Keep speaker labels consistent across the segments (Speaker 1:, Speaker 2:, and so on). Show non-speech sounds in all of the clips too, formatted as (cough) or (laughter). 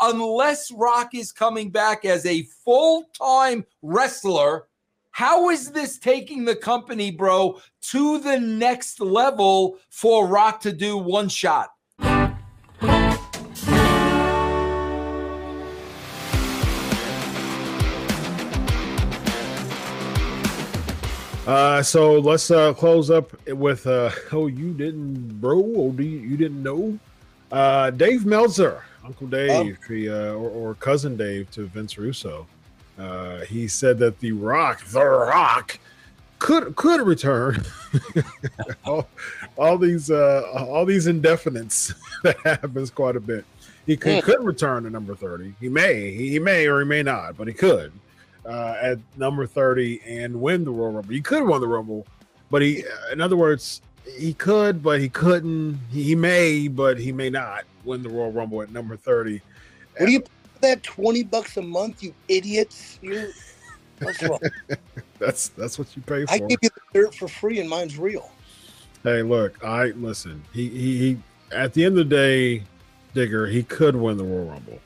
Speaker 1: unless Rock is coming back as a full time wrestler. How is this taking the company, bro, to the next level for Rock to do one shot?
Speaker 2: Uh, so let's uh, close up with uh, (laughs) oh you didn't bro oh do you, you didn't know uh, Dave Meltzer Uncle Dave oh. he, uh, or, or, cousin Dave to Vince Russo uh, he said that the Rock the Rock could could return (laughs) all, all, these uh, all these indefinites (laughs) that happens quite a bit he could, mm. could return to number 30 he may he may or he may not but he could uh, at number 30 and win the Royal Rumble. He could win the Rumble, but he, in other words, he could, but he couldn't. He may, but he may not win the Royal Rumble at number 30.
Speaker 3: What do you that 20 bucks a month, you idiots? You what's wrong? (laughs)
Speaker 2: that's that's what you pay for.
Speaker 3: I give you the dirt for free and mine's real.
Speaker 2: Hey, look, I listen. He he, he at the end of the day, Digger, he could win the Royal Rumble.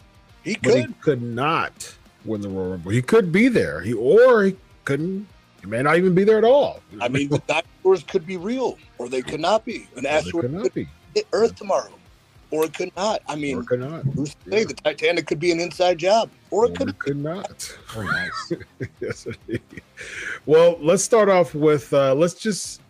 Speaker 3: He could.
Speaker 2: He could not win the Royal Rumble. He could be there. He or he couldn't. He may not even be there at all.
Speaker 3: I mean, the dinosaurs could be real, or they could not be. An asteroid could, not be. hit Earth tomorrow, or it could not. I mean,
Speaker 2: or could not.
Speaker 3: Who's yeah. say the Titanic could be an inside job, or it or could
Speaker 2: it could not. Oh, (laughs) nice. yes, indeed. Well, let's start off with. Uh, let's just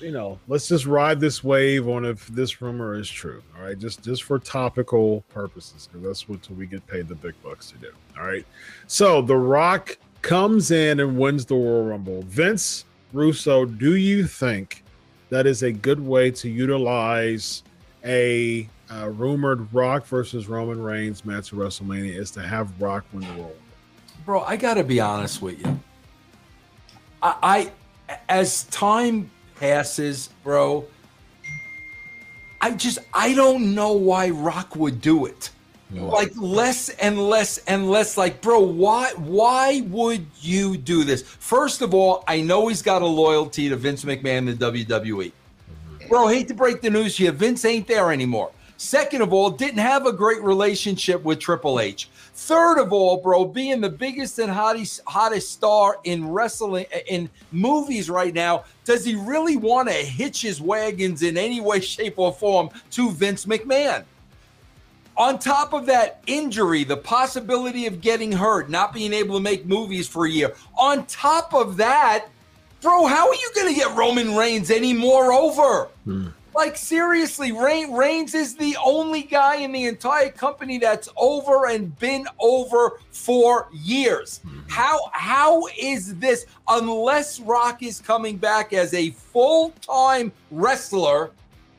Speaker 2: you know, let's just ride this wave on if this rumor is true. All right, just just for topical purposes, because that's what we get paid the big bucks to do. All right. So The Rock comes in and wins the Royal Rumble. Vince Russo, do you think that is a good way to utilize a uh, rumored Rock versus Roman Reigns match at WrestleMania? Is to have Rock win the Royal Rumble?
Speaker 1: Bro, I got to be honest with you. I, I as time passes, bro. I just I don't know why Rock would do it. Like less and less and less like bro why why would you do this? First of all, I know he's got a loyalty to Vince McMahon and the WWE. Mm-hmm. Bro, hate to break the news here, Vince ain't there anymore. Second of all, didn't have a great relationship with Triple H. Third of all, bro, being the biggest and hottest, hottest star in wrestling in movies right now, does he really want to hitch his wagons in any way, shape, or form to Vince McMahon? On top of that, injury, the possibility of getting hurt, not being able to make movies for a year. On top of that, bro, how are you going to get Roman Reigns any more over? Hmm. Like seriously, Reign, Reigns is the only guy in the entire company that's over and been over for years. Mm-hmm. How how is this unless Rock is coming back as a full-time wrestler?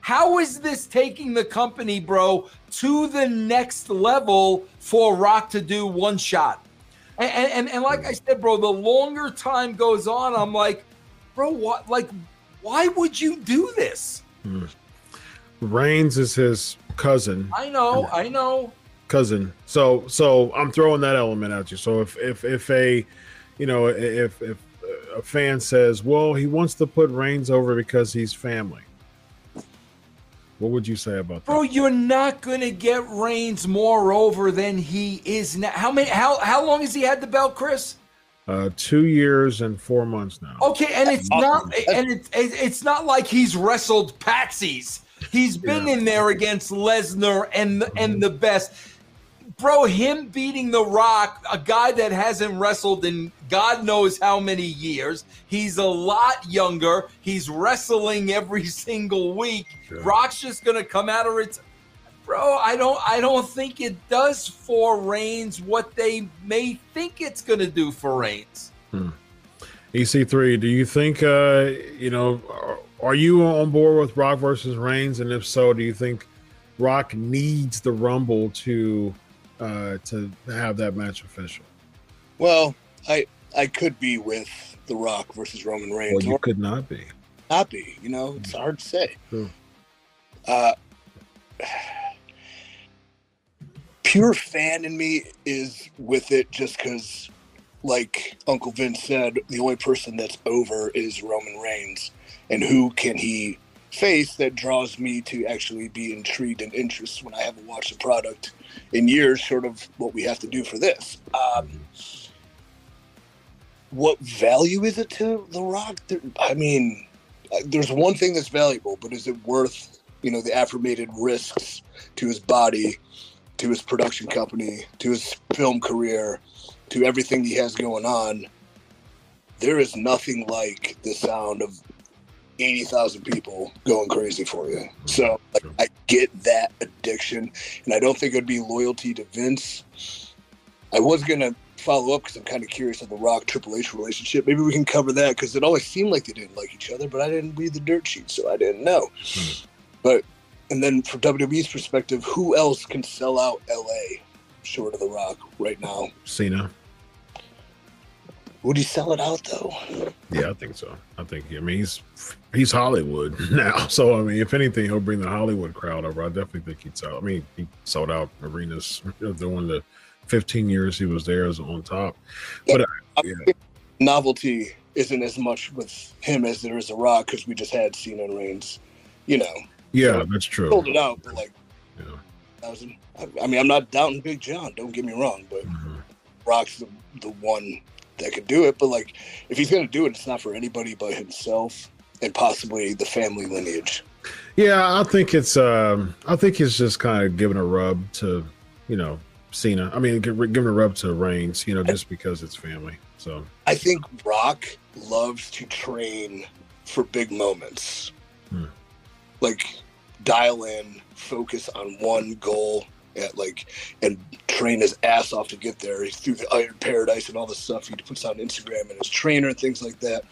Speaker 1: How is this taking the company, bro, to the next level for Rock to do one shot? And, and, and like I said, bro, the longer time goes on, I'm like, bro, what? Like, why would you do this? Hmm.
Speaker 2: Reigns is his cousin.
Speaker 1: I know, I know.
Speaker 2: Cousin. So so I'm throwing that element at you. So if if if a you know if if a fan says, "Well, he wants to put Reigns over because he's family." What would you say about that?
Speaker 1: Bro, you're not gonna get Reigns more over than he is now. How many how how long has he had the belt, Chris?
Speaker 2: Uh, two years and four months now.
Speaker 1: Okay, and it's not and it's it's not like he's wrestled patsies. He's been yeah. in there against Lesnar and the, and the best. Bro, him beating The Rock, a guy that hasn't wrestled in God knows how many years. He's a lot younger. He's wrestling every (laughs) single week. Sure. Rock's just gonna come out of it bro, I don't I don't think it does for Reigns what they may think it's going to do for Reigns. Hmm.
Speaker 2: EC3, do you think uh, you know are, are you on board with Rock versus Reigns and if so, do you think Rock needs the Rumble to uh, to have that match official?
Speaker 3: Well, I I could be with The Rock versus Roman Reigns.
Speaker 2: Well, you could not be.
Speaker 3: Not be. You know, it's hard to say. Sure. Uh, pure fan in me is with it just because, like Uncle Vince said, the only person that's over is Roman Reigns. And who can he face that draws me to actually be intrigued and interested when I haven't watched a product in years, sort of what we have to do for this. Um, what value is it to The Rock? I mean, there's one thing that's valuable, but is it worth you know the affirmated risks to his body, to his production company, to his film career, to everything he has going on? There is nothing like the sound of 80,000 people going crazy for you. So like, I get that addiction, and I don't think it'd be loyalty to Vince. I was going to follow up because I'm kind of curious of the Rock Triple H relationship. Maybe we can cover that because it always seemed like they didn't like each other, but I didn't read the dirt sheet, so I didn't know. Hmm. But and then from WWE's perspective, who else can sell out LA short of the Rock right now?
Speaker 2: Cena.
Speaker 3: Would he sell it out though?
Speaker 2: Yeah, I think so. I think I mean he's he's Hollywood (laughs) now. So I mean, if anything, he'll bring the Hollywood crowd over. I definitely think he'd sell. I mean, he sold out arenas (laughs) during the 15 years he was there as on top. But uh,
Speaker 3: yeah. novelty isn't as much with him as there is a Rock because we just had Cena and Reigns. You know.
Speaker 2: Yeah, so that's true.
Speaker 3: Sold it out, but like, yeah. thousand. I mean, I'm not doubting Big John. Don't get me wrong, but mm-hmm. Rock's the the one that could do it. But like, if he's going to do it, it's not for anybody but himself and possibly the family lineage.
Speaker 2: Yeah, I think it's. Um, I think he's just kind of giving a rub to, you know, Cena. I mean, giving a rub to Reigns. You know, just because it's family. So
Speaker 3: I think Rock loves to train for big moments. Hmm. Like dial in, focus on one goal at like and train his ass off to get there. He's through the Iron Paradise and all the stuff he puts on Instagram and his trainer and things like that.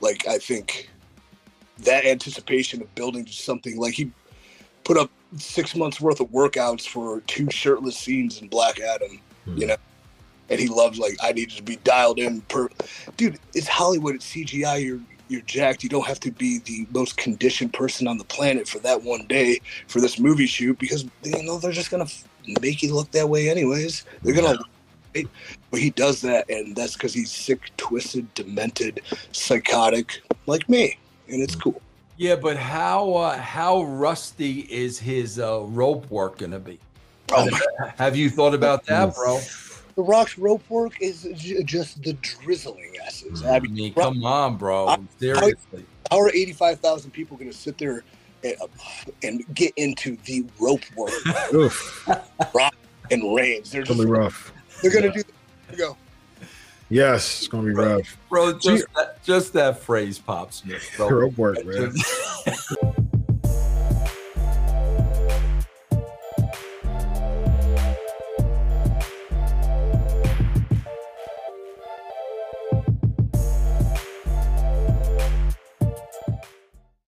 Speaker 3: Like I think that anticipation of building something like he put up six months worth of workouts for two shirtless scenes in Black Adam, mm-hmm. you know. And he loves like I needed to be dialed in per dude, it's Hollywood, it's CGI, you're you're jacked. You don't have to be the most conditioned person on the planet for that one day for this movie shoot because you know they're just gonna make you look that way anyways. They're gonna. Yeah. But he does that, and that's because he's sick, twisted, demented, psychotic, like me, and it's cool.
Speaker 1: Yeah, but how uh, how rusty is his uh, rope work gonna be? Oh Have you thought about that, bro?
Speaker 3: The Rock's rope work is just the drizzling asses.
Speaker 1: I mean, come on, bro. Seriously.
Speaker 3: How are 85,000 people going to sit there and, uh, and, get into the rope work? (laughs) Rock and Reigns. They're just
Speaker 2: rough.
Speaker 3: They're going to yeah. do. Go.
Speaker 2: Yes, it's gonna be rough,
Speaker 1: bro. Just that, just that phrase pops me. (laughs)
Speaker 2: Rope work, man. (laughs)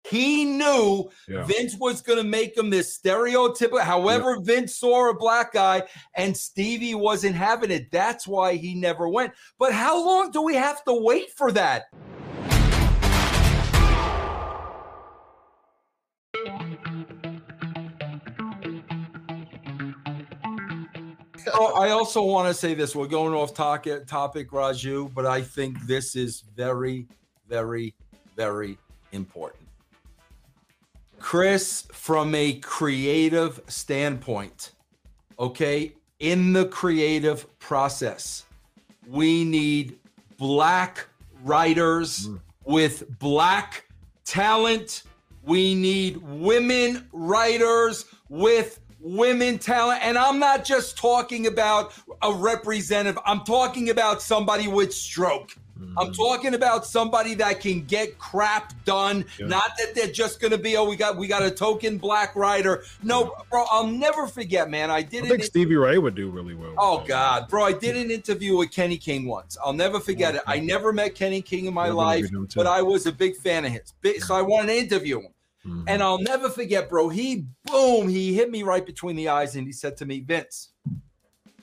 Speaker 1: He knew yeah. Vince was going to make him this stereotypical. However, yeah. Vince saw a black guy and Stevie wasn't having it. That's why he never went. But how long do we have to wait for that? (laughs) Oh, I also want to say this. We're going off topic, topic, Raju, but I think this is very, very, very important. Chris, from a creative standpoint, okay, in the creative process, we need black writers mm. with black talent. We need women writers with women talent. And I'm not just talking about a representative, I'm talking about somebody with stroke. Mm-hmm. I'm talking about somebody that can get crap done. Yeah. Not that they're just going to be, oh, we got we got a token black rider. No, bro, I'll never forget, man. I did.
Speaker 2: I think Stevie Ray would do really well.
Speaker 1: Oh God, bro, I did an interview with Kenny King once. I'll never forget it. I never met Kenny King in my life, but I was a big fan of his. So I wanted to interview him. Mm-hmm. And I'll never forget, bro. He boom, he hit me right between the eyes and he said to me, Vince,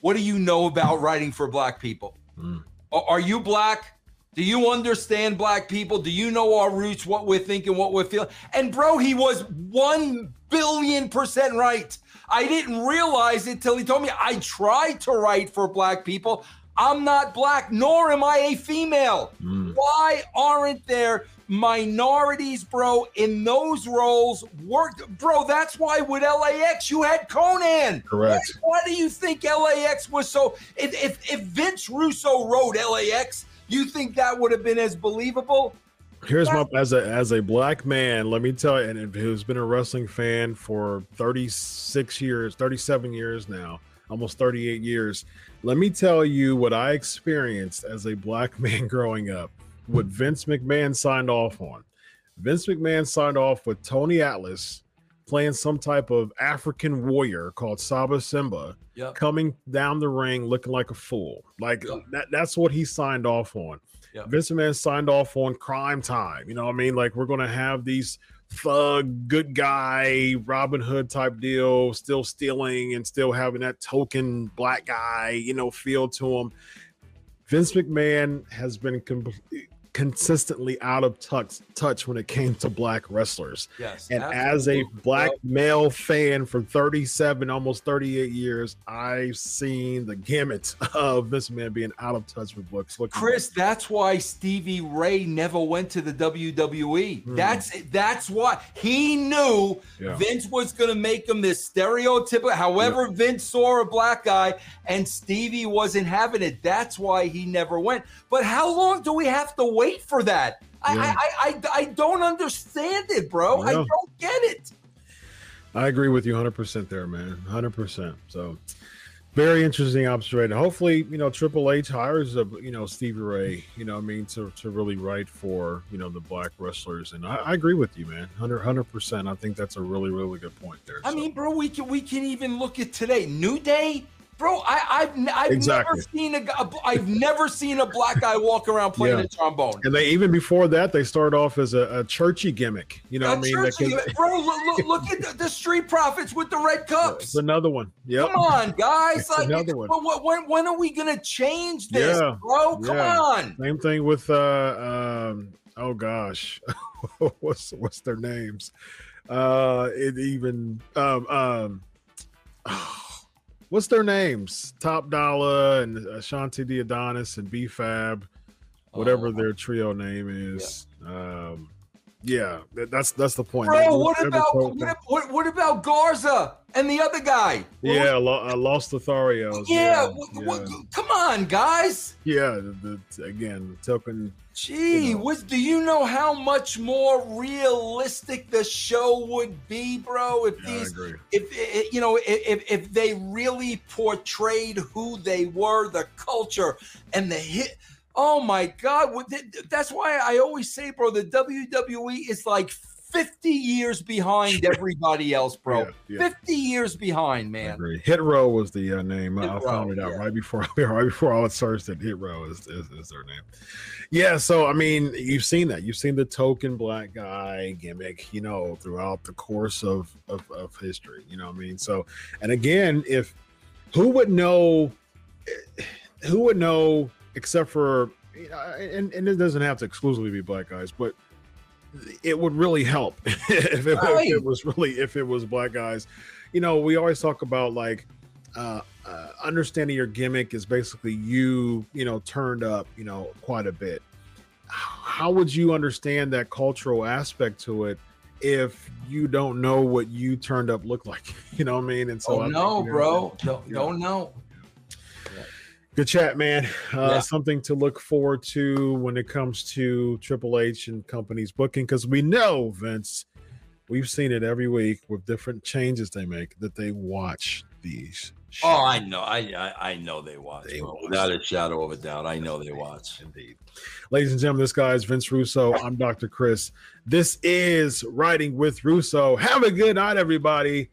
Speaker 1: what do you know about writing for black people? Mm. Are you black? Do you understand black people? Do you know our roots, what we're thinking, what we're feeling? And bro, he was 1 billion percent right. I didn't realize it till he told me I tried to write for black people. I'm not black, nor am I a female.
Speaker 2: Mm.
Speaker 1: Why aren't there minorities, bro, in those roles? Work, bro. That's why with LAX you had Konnan.
Speaker 2: Correct.
Speaker 1: Why do you think LAX was so? If if, if Vince Russo wrote LAX, you think that would have been as believable?
Speaker 2: Here's my as a as a black man, let me tell you, and who's been a wrestling fan for 36 years, 37 years now, almost 38 years. Let me tell you what I experienced as a black (laughs) man growing up, what Vince McMahon signed off on. Vince McMahon signed off with Tony Atlas playing some type of African warrior called Saba Simba,
Speaker 1: Yep.
Speaker 2: coming down the ring looking like a fool. Like
Speaker 1: Yeah.
Speaker 2: that, that's what he signed off on.
Speaker 1: Yeah.
Speaker 2: Vince McMahon signed off on Cryme Tyme. You know what I mean? Like we're gonna have these thug, good guy, Robin Hood type deal, still stealing and still having that token black guy, you know, feel to him. Vince McMahon has been com- consistently out of touch, touch when it came to black wrestlers.
Speaker 1: Yes.
Speaker 2: And as a black male fan for 37, almost 38 years, I've seen the gamut of this man being out of touch with looking
Speaker 1: Chris, that's why Stevie Ray never went to the WWE.
Speaker 2: Hmm.
Speaker 1: That's that's why he knew
Speaker 2: Yeah.
Speaker 1: Vince was going to make him this stereotypical. However, Vince saw a black guy, and Stevie wasn't having it. That's why he never went. But how long do we have to wait for that? I
Speaker 2: Yeah.
Speaker 1: I, I, I I don't understand it, bro. I
Speaker 2: Yeah.
Speaker 1: don't get it.
Speaker 2: I agree with you 100% there, man. 100%. So, very interesting observation. Hopefully, you know, Triple H hires a, you know, Stevie Ray, you know, what I mean, to, to really write for, you know, the black wrestlers. And I, I agree with you, man. 100 percent. I think that's a really, really good point there.
Speaker 1: I
Speaker 2: So,
Speaker 1: mean, bro, we can we can even look at today. New Day, bro. I, I've n- I've
Speaker 2: Exactly.
Speaker 1: never seen a guy. I've never seen a black guy walk around (laughs) playing
Speaker 2: Yeah.
Speaker 1: a trombone.
Speaker 2: and they even before that, they start off as a, a churchy gimmick. You know what I mean? That could-
Speaker 1: bro, look, look, at the, the street profits with the red (laughs) cups.
Speaker 2: it's another one. Yep.
Speaker 1: Come on, guys. Like,
Speaker 2: another one.
Speaker 1: but when, when are we gonna change this,
Speaker 2: Yeah.
Speaker 1: bro? Come
Speaker 2: Yeah.
Speaker 1: on.
Speaker 2: Same thing with uh um oh gosh. (laughs) what's what's their names? Uh it even um um (sighs) what's their names? Top Dollar and Ashante Thee Adonis and B Fab, whatever
Speaker 1: Oh.
Speaker 2: their trio name is. Um yeah, that's that's the point.
Speaker 1: Bro, what about what, what, what about Garza and the other guy? What
Speaker 2: yeah,
Speaker 1: was-
Speaker 2: uh, Los Lotharios.
Speaker 1: yeah.
Speaker 2: yeah, yeah.
Speaker 1: come on, guys.
Speaker 2: Yeah, the, the, again, token
Speaker 1: Gee,
Speaker 2: You know.
Speaker 1: was, do you know how much more realistic the show would be, bro? If
Speaker 2: Yeah, I
Speaker 1: these, if you know, if if they really portrayed who they were, the culture and the hit. Oh my God! That's why I always say, bro, the WWE is like fifty years behind (laughs) everybody else, bro.
Speaker 2: Yeah, yeah.
Speaker 1: Fifty years behind,
Speaker 2: I
Speaker 1: man.
Speaker 2: Hit Row was the uh, name. I
Speaker 1: Hit
Speaker 2: found
Speaker 1: Row,
Speaker 2: it out
Speaker 1: yeah.
Speaker 2: right before (laughs) right before I was searched that Hit Row is, is, is their name. Yeah, so I mean, you've seen that. You've seen the token black guy gimmick, you know, throughout the course of, of of history. You know what I mean? So, and again, if who would know, who would know except for, know, and and it doesn't have to exclusively be black guys, but it would really help (laughs) if, it,
Speaker 1: Right.
Speaker 2: if it was really if it was black guys. You know, we always talk about like uh, uh, understanding your gimmick is basically you, you know, turned up, you know, quite a bit. How would you understand that cultural aspect to it if you don't know what you turned up look like? (laughs) You know what I mean? And so
Speaker 1: Oh
Speaker 2: think,
Speaker 1: no,
Speaker 2: you know,
Speaker 1: bro! Don't, don't know.
Speaker 2: Good chat, man. Uh,
Speaker 1: Yeah.
Speaker 2: Something to look forward to when it comes to Triple H and companies booking, because we know Vince. We've seen it every week with different changes they make that they watch these.
Speaker 1: Oh, I know. I I, I know they watch,
Speaker 2: They watch.
Speaker 1: without a shadow of a doubt. I know they watch.
Speaker 2: Indeed. Ladies and gentlemen, this guy is Vince Russo. I'm Dr. Chris. This is Writing with Russo. Have a good night, everybody.